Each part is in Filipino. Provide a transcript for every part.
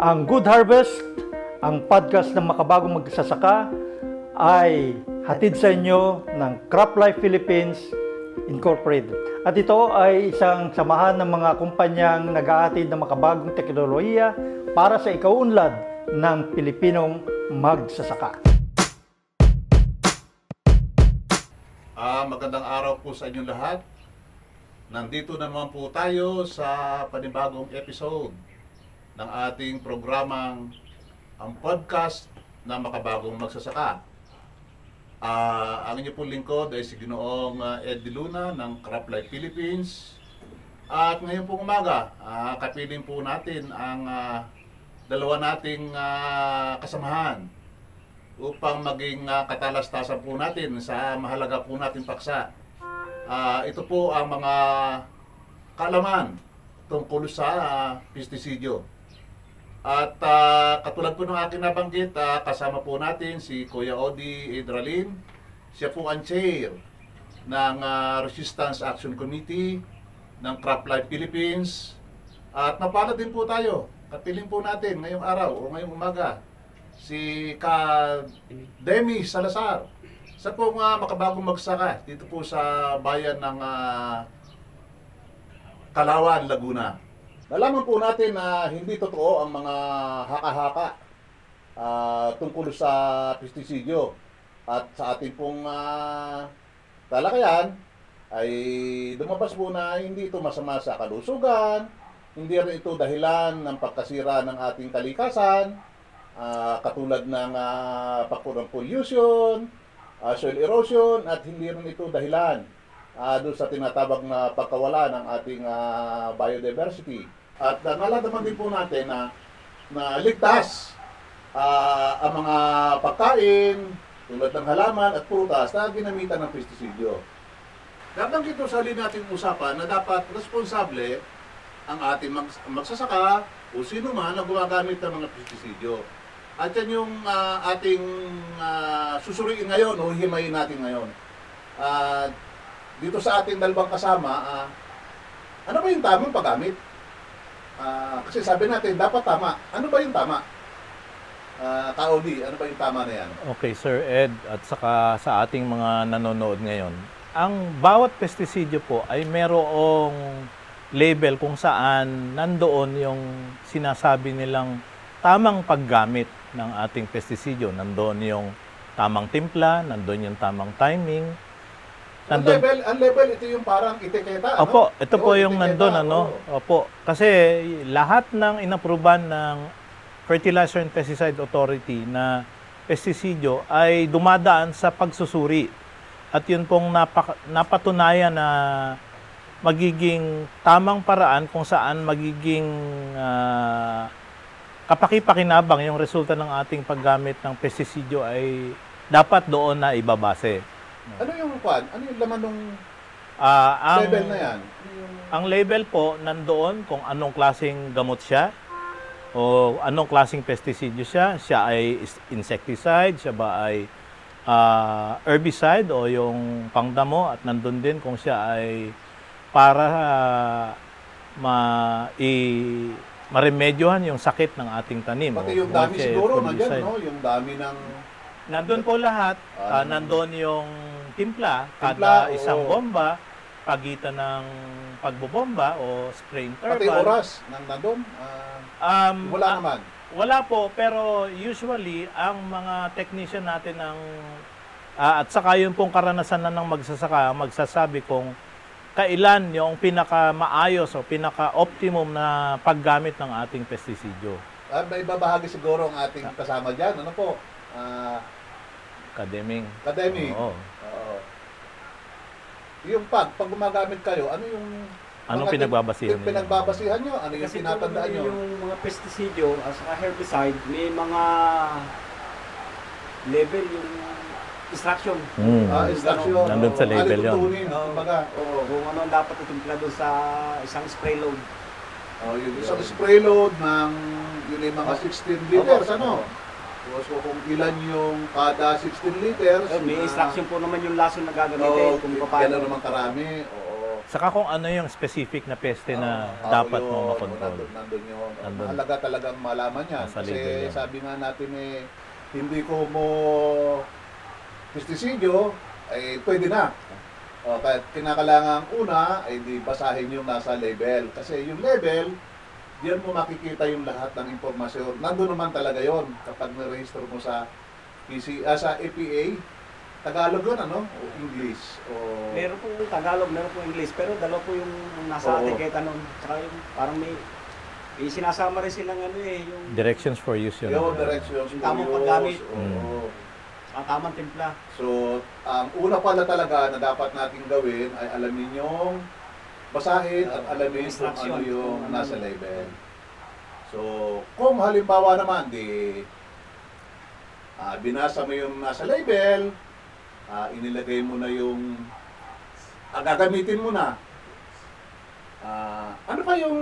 Ang Good Harvest, ang podcast ng makabagong magsasaka, ay hatid sa inyo ng Crop Life Philippines Incorporated. At ito ay isang samahan ng mga kumpanyang nag-aatid ng makabagong teknolohiya para sa ikaunlad ng Pilipinong magsasaka. Ah, magandang araw po sa inyong lahat. Nandito naman po tayo sa panibagong episode ng ating programang ang podcast na makabagong magsasaka. Ah, ang inyo pong lingkod ay si Ginoong ah, Ed De Luna ng Crop Life Philippines. At ngayon pong umaga, ah, kapiling po natin ang ah, dalawa nating ah, kasamahan upang maging ah, katalastasan po natin sa mahalaga po nating paksa. Ah, ito po ang mga kalaman tungkol sa uh, pestisidyo. At ah, katulad po ng aking nabanggit, ah, kasama po natin si Kuya Odi Idralin. Siya po ang chair ng ah, Resistance Action Committee ng Crop Life Philippines. At napala din po tayo. Kapiling po natin ngayong araw o ngayong umaga si Ka Demi Salazar. Sa po nga makabagong magsaka dito po sa bayan ng ah, Kalawan, Laguna. Nalaman po natin na hindi totoo ang mga haka-haka ah, tungkol sa pestisidyo. At sa ating pong ah, talakayan ay lumabas po na hindi ito masama sa kalusugan, hindi rin ito dahilan ng pagkasira ng ating kalikasan, ah, katulad ng uh, ng pollution, ah, soil erosion, at hindi rin ito dahilan ah, doon sa tinatawag na pagkawala ng ating ah, biodiversity. At uh, nalalaman din po natin na, na ligtas ah, ang mga pagkain, tulad ng halaman at prutas na ginamitan ng pestisidyo. Nabanggit ko sa nating usapan na dapat responsable ang ating mags- magsasaka o sino man na gumagamit ng mga pestisidyo. At yan yung ah, ating ah, susuriin ngayon o himayin natin ngayon. Ah, dito sa ating dalawang kasama, ah, ano ba yung tamang paggamit? Ah, kasi sabi natin, dapat tama. Ano ba yung tama? Ah, Kaoli, ano ba yung tama na yan? Okay, Sir Ed, at saka sa ating mga nanonood ngayon, ang bawat pestisidyo po ay merong label kung saan nandoon yung sinasabi nilang tamang paggamit ng ating pestisidyo. Nandoon yung tamang timpla, nandoon yung tamang timing. Ang Nandun, level, ang level, ito yung parang etiketa, ano? Opo, ito po Yun, yung etiketa, nandun, ano? Opo. Kasi lahat ng inapruban ng Fertilizer and Pesticide Authority na pestisidyo ay dumadaan sa pagsusuri. At yun pong napak- napatunayan na magiging tamang paraan kung saan magiging ah, kapaki-pakinabang yung resulta ng ating paggamit ng pestisidyo ay dapat doon na ibabase. Ano yung kwan? Ano yung laman ng Ah, ang, level na yan? Yung... Ang label po nandoon kung anong klaseng gamot siya o anong klaseng pesticide siya. Siya ay insecticide, siya ba ay ah, herbicide o yung pangdamo at nandun din kung siya ay para ah, ma i maremedyohan yung sakit ng ating tanim. Pati yung dami siguro, nandyan, fungicide. no? Yung dami ng... Nandun po lahat. Ah, Ah, nandun yung timpla, Timpla, kada oo. isang bomba, pagitan ng pagbobomba o spraying Pati interval. oras ng nandun. ah, Um, wala ah, naman. Wala po, pero usually, ang mga technician natin ng ah, at saka yung pong karanasan na ng magsasaka, magsasabi kung kailan yung pinaka maayos o pinaka optimum na paggamit ng ating pestisidyo. Ah, may babahagi siguro ang ating kasama dyan. Ano po? Ah, Kademing. Kademi. Oo. Oo. Yung pag, pag gumagamit kayo, ano yung... Anong mga pinagbabasihan tin- niyo? Pinagbabasihan nyo? Ano yung Kasi tinatandaan nyo? yung mga pestisidyo at saka herbicide, may mga level yung instruction. Mm. Ah, instruction. Nandun sa Ano yun. Kumbaga, oo, kung ano ang dapat itimpla doon sa isang spray load. oh, yung isang spray load ng yun yung mga 16 liters, ano? So, kung ilan yung kada 16 liters, Eh, may na- instruction po naman yung lason na Oo, gagamitin kung kung paano. naman karami. Oo. Saka kung ano yung specific na peste na Oo, dapat yun. mo makontrol. Nandun, nandun yun. Nandun. Mahalaga talagang malaman yan. Nasa Kasi yan. sabi nga natin eh, hindi ko mo pestisidyo, ay pwede na. O, kahit kinakalangan una, ay di basahin yung nasa label. Kasi yung label, diyan mo makikita yung lahat ng impormasyon. Nandun naman talaga yon kapag na-register mo sa PC, ah, sa APA, Tagalog yun, ano? O English. O... Meron po yung Tagalog, meron po English, pero dalawa po yung nasa Oo. etiketa nun. Tsaka yung parang may, may sinasama rin silang ano eh, yung Directions for use yun. Yung directions Yung for tamang use, paggamit. oo. ang tamang timpla. So, ang una pala talaga na dapat nating gawin ay alamin yung basahin at alamin kung ano yung ano nasa label. So, kung halimbawa naman, di ah, binasa mo yung nasa label, ah, inilagay mo na yung ah, gagamitin mo na. Ah, ano pa yung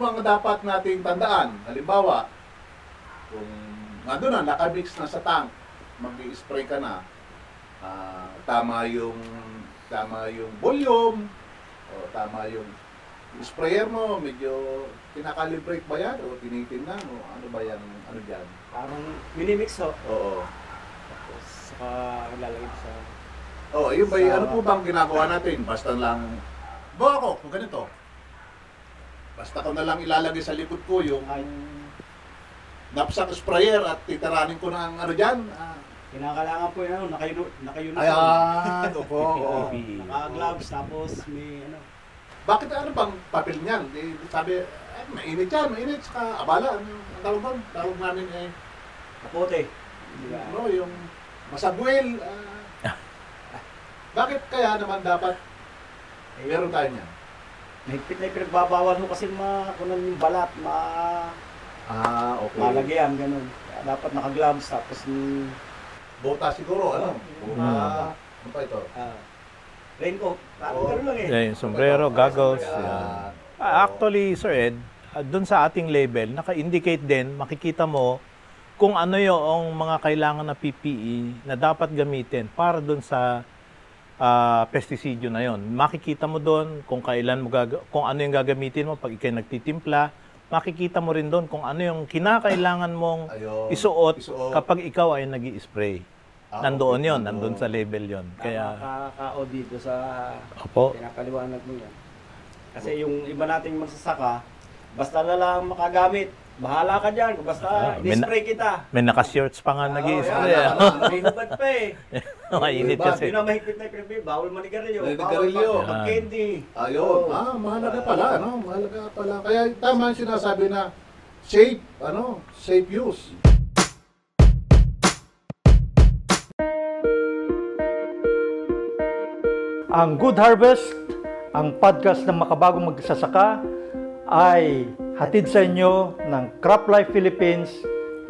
mga dapat nating tandaan? Halimbawa, kung nandun na, nakamix na sa tank, mag-spray ka na, ah, tama yung tama yung volume, o tama yung yung sprayer mo, medyo kinakalibrate ba yan? O tinitingnan mo, ano ba yan, ano dyan? Parang minimix ho. Oo. Tapos saka ilalagay sa... Oh, yun ba, Sa- ano po bang ginagawa natin? Basta lang, bawa ko, kung ganito. Basta ko na lang ilalagay sa likod ko yung Ay, knapsack sprayer at titiranin ko ng ano dyan. Ah, kinakailangan po yun, ano, naka-uni- naka-uniform. Ayan, opo. oo. Naka-gloves, tapos may ano. Bakit ano bang papel niyan? Di, sabi, eh, mainit yan, mainit. Saka abala, ano, ang tawag bang? Tawag namin eh, Kapote. Diba? ano, yung masagwil. ah. bakit kaya naman dapat Eh, meron tayo niyan? Mahigpit na yung pinagbabawal mo kasi makunan yung balat, ma Ah, okay. malagyan, ganun. Kaya dapat naka-gloves, tapos yung Bota siguro, ano? Bota. Ano pa ito? ah, raincoat. Parang Oo. ganun lang eh. Yeah, sombrero, goggles. Ayan. yan. Ah, actually, Sir Ed, ah, dun sa ating label, naka-indicate din, makikita mo kung ano yung mga kailangan na PPE na dapat gamitin para dun sa ah, pestisidyo na yon. Makikita mo doon kung kailan mo kung ano yung gagamitin mo pag ikay nagtitimpla, makikita mo rin doon kung ano yung kinakailangan mong Ayun. isuot Isuot. kapag ikaw ay nag spray Ah, Nandoon okay. yon, nandun sa label yon. Kaya, Nakaka-o dito sa opo, pinapaliwanag mo yan. Kasi yung iba nating magsasaka, basta na lang makagamit. Bahala ka dyan, basta Ah, may na- i-spray kita. may naka-shirts pa nga nag spray yan. Binubad pa eh. Mainit kasi. Yun ang mahigpit na pinapil. Bawal manigarilyo. Manigarilyo. Bawal mag-candy. Ayun. Ah, mahalaga pala, ano? Mahalaga pala. Kaya tama yung sinasabi na safe, ano? Safe use. Ang Good Harvest, ang podcast ng makabagong magsasaka, ay hatid sa inyo ng Crop Life Philippines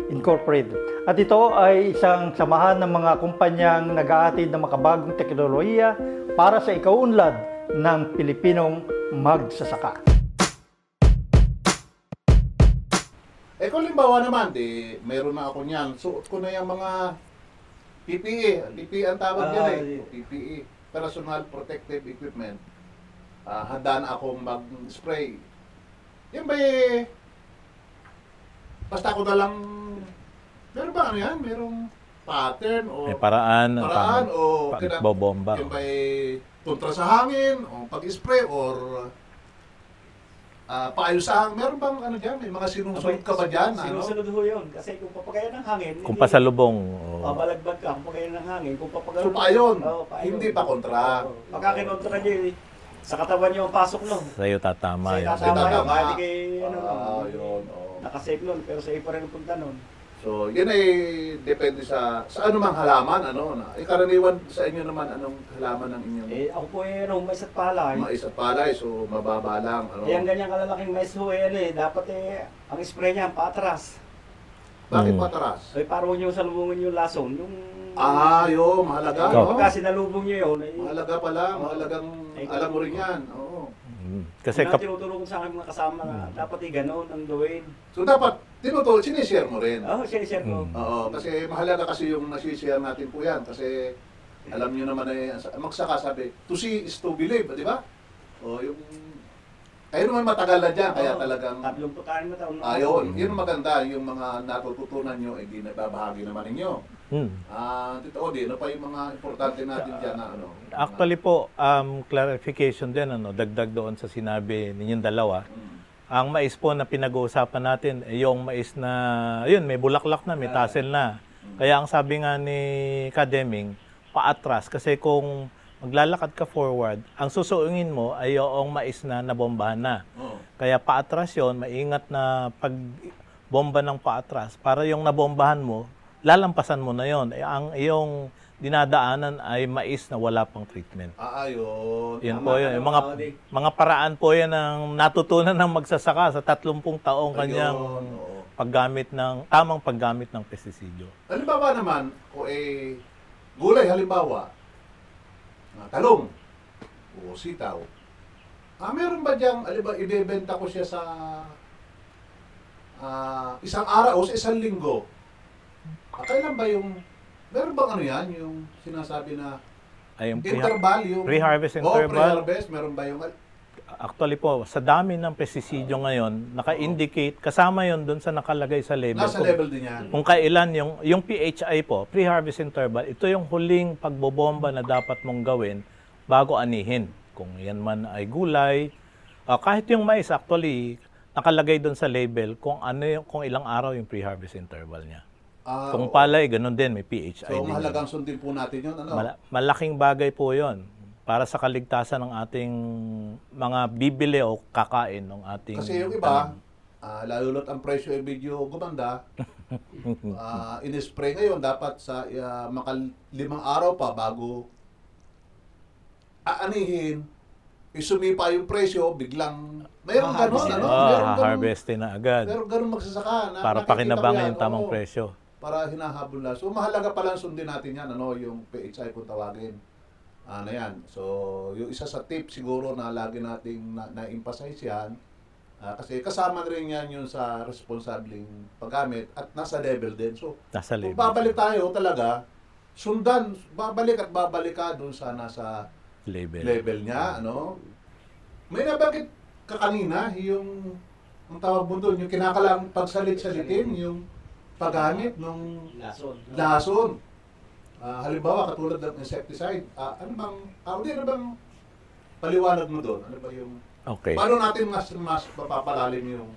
Incorporated. At ito ay isang samahan ng mga kumpanyang nag-aatid ng makabagong teknolohiya para sa ikaunlad ng Pilipinong magsasaka. Eh kung limbawa naman, di, meron na ako niyan. Suot ko na yung mga PPE. PPE ang tawag Ah, yan eh. PPE. Personal Protective Equipment. Ah, handa na akong mag-spray. Yan ba eh, basta ako na lang, meron ba ano yan? Merong pattern o May paraan, paraan pang- o kina- pagbobomba. yan ba eh, kontra sa hangin o pag-spray or ah paayos sa hangin. Meron bang ano dyan? May mga sinusunod ka ba dyan? Ano? Sinusunod ho yun. Kasi kung papagayan ng hangin, Kung hindi- pasalubong. Oh, oo. balagbag ka, kung pagayan ng hangin, kung papagayan... So, paayon. Oo, paayon. Hindi pa kontra. Oo. Pagka kinontra nyo, eh, sa katawan nyo ang pasok no. Sa'yo tatama Sa'yo yun. tatama Tatama. yun. Kahit kay, ano, Ah, yun. oo. nakasave nun, pero sa ipa rin ang punta nun. So, yan ay depende sa sa anumang halaman, ano, na. Eh, karaniwan sa inyo naman, anong halaman ng inyong Eh, ako po eh, ano, mais at palay. mais at palay, so mababa lang, ano. Eh, ang ganyang kalalaking mais ho, eh, ano eh, dapat eh, ang spray niya, paatras. Bakit Hmm. pataras? Eh, parang huwag nyo salubungin yung lason, yung... Ah, yun, mahalaga, Ikaw. no? Pagka sinalubong nyo yun, eh, Mahalaga pala, mahalagang Eh, alam mo rin yan. Oo. Mm. Kasi Kasi kap- tinutulong sa aking mga kasama na dapat eh, ganun ang gawin. So, dapat, tinutulog, sinishare mo rin. Oo, oh, share ko. Mm. Oo, kasi mahalaga kasi yung nasishare natin po yan. Kasi alam nyo naman eh, magsaka sabi, to see is to believe, di ba? O yung... Kayo naman matagal na dyan, kaya talagang... Tatlong putahin na taon. Ayun, yun ang maganda, yung mga natututunan nyo, eh, di nababahagi naman ninyo. Hmm. Ah, Tito Odi, ano pa yung mga importante natin dyan na ano? Actually po, um, clarification din, ano, dagdag doon sa sinabi ninyong dalawa. Mm. Ang mais po na pinag-uusapan natin, eh, yung mais na, yun, may bulaklak na, may tassel na. Kaya ang sabi nga ni Kademing, paatras. Kasi kung maglalakad ka forward, ang susuungin mo ay yung mais na nabombahan na. Oo. Kaya paatras yon maingat na pag bomba ng paatras, para yung nabombahan mo, lalampasan mo na yon. Eh, ang iyong dinadaanan ay mais na wala pang treatment. Ah, ayun. Yun po yun. Yung mga, mga paraan po yan ang natutunan ng magsasaka sa 30 taong kanyang Ayun, paggamit ng, tamang paggamit ng pestisidyo. Halimbawa naman, kung eh, gulay halimbawa, ah, talong, o sitaw, ah, meron ba diyang, alimba, ibebenta ko siya sa ah, isang araw o sa isang linggo? Ah, kailan ba yung, meron bang ano yan, yung sinasabi na Ay, yung interval, yung... pre-harvest Oo, interval. pre-harvest, meron ba yung... actually po, sa dami ng pestisidyo ngayon, naka-indicate, kasama yon doon sa nakalagay sa label. Nasa kung- level din yan. Kung kailan yung yung PHI po, pre-harvest interval, ito yung huling pagbobomba na dapat mong gawin bago anihin. Kung yan man ay gulay, ah, kahit yung mais actually nakalagay doon sa label kung ano yung, kung ilang araw yung pre-harvest interval niya. Ah, kung palay, ganun din, may PHI So, din. mahalagang sundin po natin yun. Ano? Mala- malaking bagay po 'yon para sa kaligtasan ng ating mga bibili o kakain ng ating Kasi yung iba, ah, lalo ang presyo ay medyo gumanda, ah, in-spray ngayon, dapat sa ah, makalimang araw pa bago aanihin, isumipa yung presyo, biglang, mayroong ganon, Haharvestin. ano? Ah, ganon, harvestin na agad mayroong ganon magsasaka. Na, para pakinabangan yung tamang oo, presyo. Para hinahabol na. So, mahalaga pala sundin natin yan, ano, yung PHI kung tawagin. Ano yan. So, yung isa sa tip siguro na lagi nating na- na-emphasize yan, ah, kasi kasama na rin yan yung sa responsabling paggamit at nasa level din. So, Nasa kung label. babalik tayo talaga, sundan, babalik at babalik ka dun sa nasa label. level niya, ano? May nabanggit ka kanina, yung, ang tawag mo doon, yung kinakalang pagsalit-salitin, yung paggamit ng Lason. lason. Ah, halimbawa, katulad ng insecticide, ah, ano bang, ah, hindi, ano bang paliwanag mo doon? Ano ba yung, Okay. paano natin mas, mas mapapalalim yung,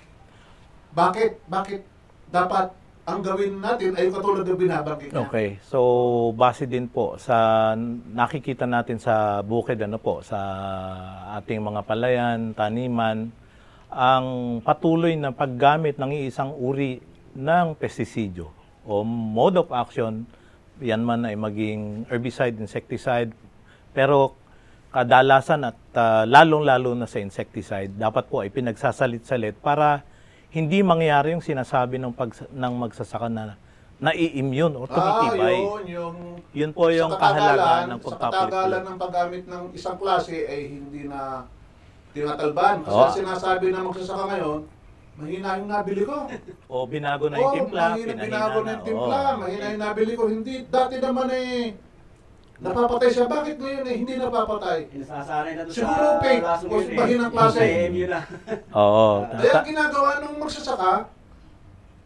bakit, bakit dapat ang gawin natin ay katulad ng binabanggit niya? Okay. So, base din po sa nakikita natin sa bukid, ano po, sa ating mga palayan, taniman, ang patuloy na paggamit ng iisang uri ng pestisidyo o mode of action, yan man ay maging herbicide, insecticide, pero kadalasan at ah, lalong-lalo na sa insecticide, dapat po ay pinagsasalit-salit para hindi mangyari yung sinasabi ng, pag, ng magsasaka na nai-immune o Ah, tumitibay. yun, yung Yun po yung sa kahalagaan ng Sa pagpapalit. katagalan ng paggamit ng isang klase ay hindi na tinatalban. Kasi ang sinasabi na magsasaka ngayon, mahina yung nabili ko. O binago na Oo, yung timpla, mahina, pinahina binago na na. yung timpla, Oo. mahina yung nabili ko. Hindi, dati naman eh, napapatay siya. Bakit ngayon eh, hindi napapatay? Nasasanay na to Siguro sa fake, o yun bahinang klase. AMU na. Oo. Kaya ginagawa nung magsasaka,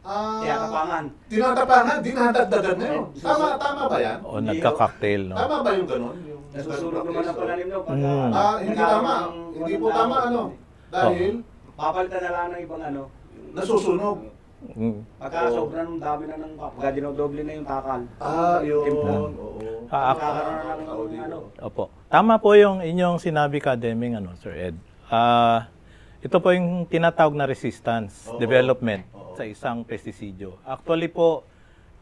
ah, Kaya kapangan. tinatapangan, dinadagdagan ngayon. Tama, tama ba yan? o nagka-cocktail, no? Tama ba yung ganon? Yung Nasusunog naman ang pananim no. Pag, Mm. Ah, hindi tama. Hindi po tama ano. Dahil Papalitan na lang ng ibang ano. nasusunog. Mm. Pagka Oo. sobrang dami na ng pagka dinodoble na yung takal. Ah, yun. Timpla. Oo. Ah, ako- ng ano. Opo. Tama po yung inyong sinabi ka, Deming, ano, Sir Ed. Ah, ito po yung tinatawag na resistance Oo. development Oo. sa isang pestisidyo. Actually po,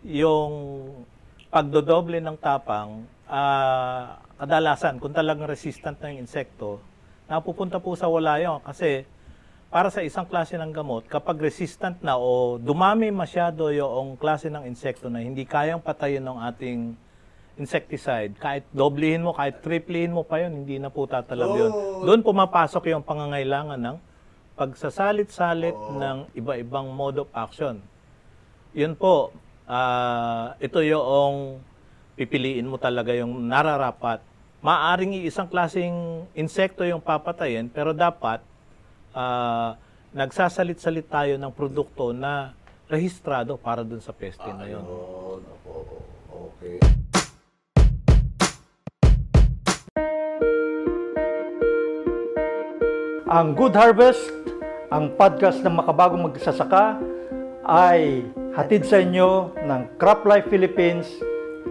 yung pagdodoble ng tapang, ah, kadalasan, kung talagang resistant na yung insekto, napupunta po sa wala yun. Kasi para sa isang klase ng gamot, kapag resistant na o dumami masyado yung klase ng insekto na hindi kayang patayin ng ating insecticide, kahit doblehin mo, kahit triplehin mo pa yun, hindi na po tatalab yun. Oo. Doon pumapasok yung pangangailangan ng pagsasalit-salit Oo. ng iba-ibang mode of action. Yun po, ah, ito yung pipiliin mo talaga yung nararapat maaring isang klaseng insekto yung papatayin, pero dapat ah, nagsasalit-salit tayo ng produkto na rehistrado para dun sa peste na yun. Ayun, okay. Ang Good Harvest, ang podcast ng makabagong magsasaka ay hatid sa inyo ng Crop Life Philippines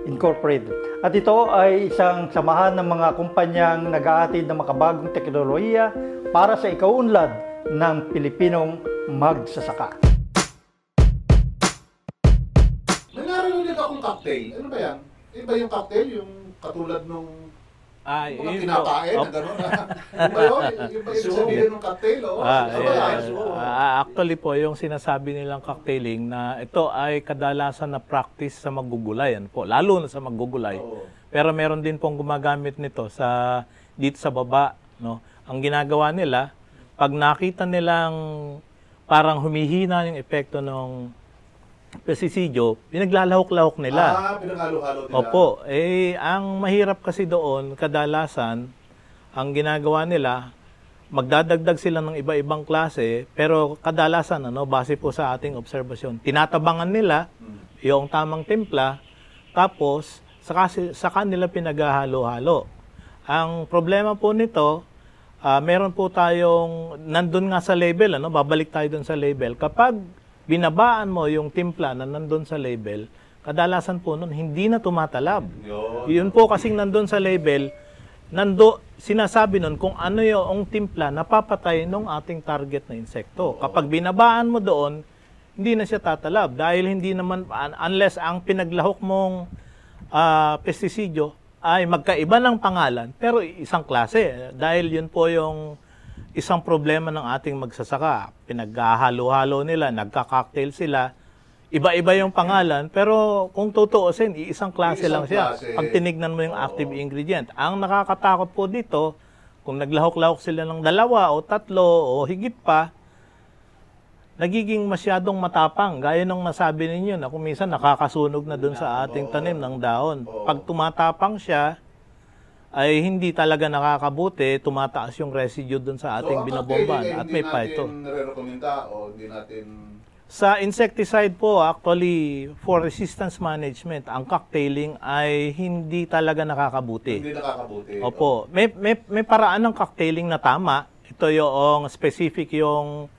Incorporated. At ito ay isang samahan ng mga kumpanyang nag-aatid ng makabagong teknolohiya para sa ikaunlad ng Pilipinong magsasaka. May narinig akong cocktail. Ano ba yan? Iba yung cocktail, yung katulad nung Ay, mga kinakain na gano'n na. Yung So, sabihin ng cocktail? Oh, Ah, ano ba yan? eh, ah, actually po, yung sinasabi nilang cocktailing na ito ay kadalasan na practice sa maggugulay. Ano po, lalo na sa maggugulay. Oo. Pero meron din pong gumagamit nito sa dito sa baba, no. Ang ginagawa nila, pag nakita nilang parang humihina yung epekto ng pestisidyo, pinaglalahok-lahok nila. Ah, pinangalo-halo nila. Opo, eh ang mahirap kasi doon kadalasan ang ginagawa nila magdadagdag sila ng iba-ibang klase pero kadalasan ano base po sa ating obserbasyon tinatabangan nila yung tamang timpla tapos saka, si- saka nila pinaghahalo-halo. Ang problema po nito ah, meron po tayong nandun nga sa label ano babalik tayo dun sa label kapag binabaan mo yung timpla na nandun sa label kadalasan po nun hindi na tumatalab. Yun. Yun po kasing nandun sa label, nando, sinasabi nun kung ano yung timpla na papatay ng ating target na insekto. Kapag binabaan mo doon, hindi na siya tatalab dahil hindi naman un- unless ang pinaglahok mong ah, pestisidyo ay magkaiba ng pangalan pero isang klase dahil yun po yung isang problema ng ating magsasaka. Pinaghahalo-halo nila, nagka-cocktail sila. Iba-iba yung pangalan, pero kung tutuusin, isang klase Iisang lang siya. klase. Pag tinignan mo yung active ingredient. Ang nakakatakot po dito, kung naglahok-lahok sila ng dalawa o tatlo o higit pa, nagiging masyadong matapang. Gaya nung nasabi ninyo na kung minsan nakakasunog na dun sa ating tanim ng daon. Pag tumatapang siya, ay hindi talaga nakakabuti, tumataas yung residue dun sa ating cocktail, eh, at may Hindi phyto. natin nare-recommenda o hindi natin... Sa insecticide po, actually, for resistance management, ang cocktailing ay hindi talaga nakakabuti. Hindi nakakabuti. Opo. May, may, may paraan ng cocktailing na tama. Ito yung specific yung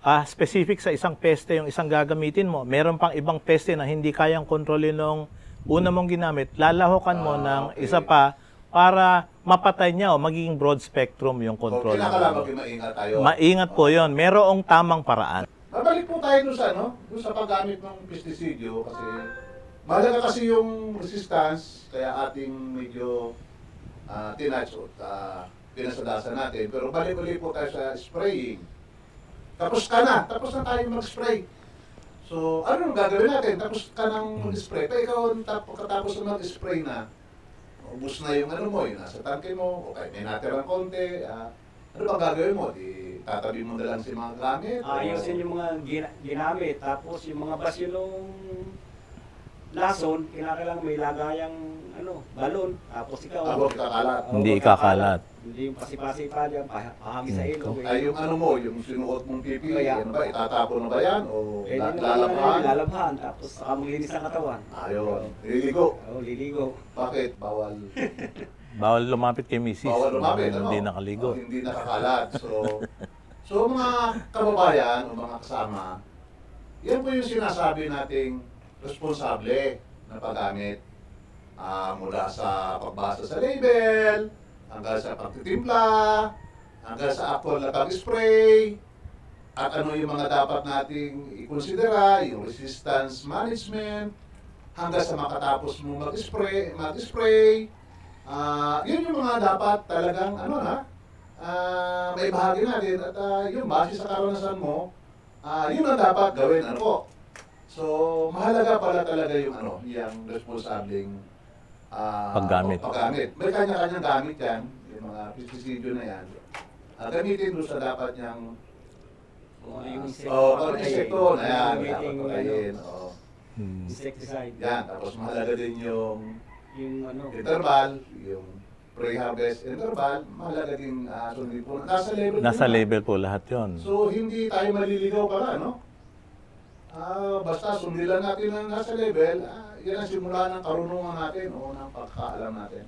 ah, specific sa isang peste yung isang gagamitin mo. Meron pang ibang peste na hindi kayang kontrolin nung una mong ginamit. Lalahokan mo Ah, ng okay. isa pa para mapatay niya o magiging broad spectrum yung So, control. kinakalaban kayo maingat tayo. Maingat po yon. Merong tamang paraan. Babalik po tayo doon sa, ano, doon sa paggamit ng pestisidyo kasi mahalaga kasi yung resistance kaya ating medyo uh, tinatch o uh, pinasadasan natin. Pero balik-balik po tayo sa spraying. Tapos ka na, tapos na tayo mag-spray. So, ano ang gagawin natin? Tapos ka nang mag-spray. Pero ikaw, tap- katapos na mag-spray na, ubus na yung ano mo, yung nasa tangke mo, o kahit may natirang konti, ah, ano bang gagawin mo? Di tatabi mo na lang si mga gamit? Ayusin yung mga gina- ginamit. Tapos yung mga basyo nung lason, kinakailangan may lagayang ano, balon. Tapos ikaw, Habang kakalat. Hindi ikakalat. Hindi yung pasipasi pa dyan, pah- pahagi sa ilog. eh. Ay, yung ano mo, yung sinuot mong PPE, Kaya- ano ba, itatapon na ba yan? O naman lalabhan? eh, lalabhan. Tapos saka maglinis ng katawan. Ayun, nililigo. Oo, liligo. Bakit? Bawal. Bawal lumapit kay misis. Bawal lumapit, ano? Hindi nakaligo. O, hindi nakakalat. So, so mga kababayan o mga kasama, yan po yung sinasabi nating responsable na paggamit Ah, mula sa pagbasa sa label, hanggang sa pagtitimpla, hanggang sa actual na pag-spray, at ano yung mga dapat nating ikonsidera, yung resistance management, hanggang sa makatapos mo mag-spray, mag-spray, Ah, yun yung mga dapat talagang ano na, ah, may bahagi natin at ah, yun base sa karanasan mo, ah, yun ang dapat gawin. Ano po. So, mahalaga pala talaga yung ano, yung responsableng ah, Paggamit. o paggamit. May kanya-kanyang gamit yan, yung mga pesticidyo na yan. Ah, gamitin doon sa dapat niyang ano yung insekto. Oh, kung ano insekto na yan, Gamitin dapat yung patayin. ano, Oh. Hmm. insecticide. Yan, tapos mahalaga din yung Yung ano, interval, yung pre-harvest interval, mahalaga din uh, sundin po. Nasa level Nasa din. level po lahat yon. So, hindi tayo maliligaw pala, no? Ah, basta sundin lang natin ang nasa level, ah, yan ang simula ng karunungan natin o ng pagkaalam natin.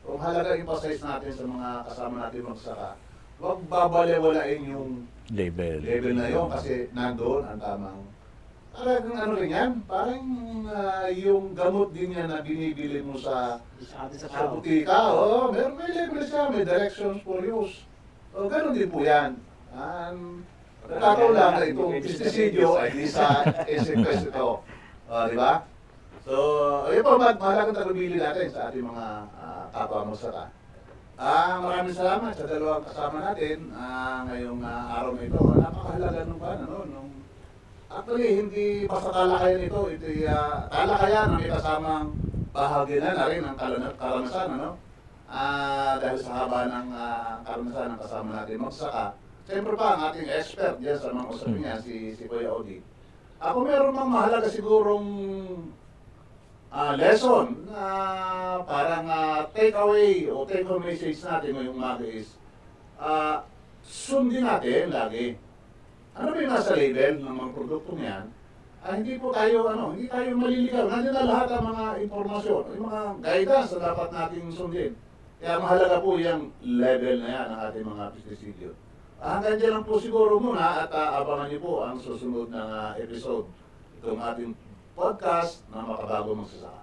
So, mahalaga emphasize natin sa mga kasama natin magsaka. Huwag babalewalain yung Level. level na yun kasi nandoon ang tamang Parang ano rin yan, parang ah, yung gamot din yan na binibili mo sa Sa sa butika, oo, meron may level siya, may directions for use. O, ganun din po yan. Um, Nagkataon lang na itong pestisidyo ay di sa insect ito. O, di ba? So, ayun po, mag mahalagang tagbili natin sa ating mga uh, kapwa mo sa Ah, maraming salamat sa dalawang kasama natin ah, ngayong ah, araw na ito. Napakahalaga nung ba, ano, nung Actually, hindi basta talakayan ito. Ito ay uh, talakayan na may kasamang bahagi na na rin ng kalan- karanasan. Ano? Ah, dahil sa haba ng ah, karanasan ng kasama natin magsaka. Siyempre pa, ang ating expert dyan sa mga usapin niya, si, si Kuya Odi. Ako meron mang mahalaga sigurong ah, lesson na parang ah, take away o take home message natin ngayong umaga is ah, sundin natin lagi ano ba yung nasa label ng mga produkto niyan, ah, hindi po tayo, ano, hindi tayo maliligaw. Nandiyan na lahat ang mga informasyon, yung mga guidance na dapat nating sundin. Kaya mahalaga po yung level na yan ng ating mga pesticidyo. Ah, Hanggang dyan lang po siguro muna at ah, abangan niyo po ang susunod na ah, episode. Itong ating podcast na makabago magsasaka.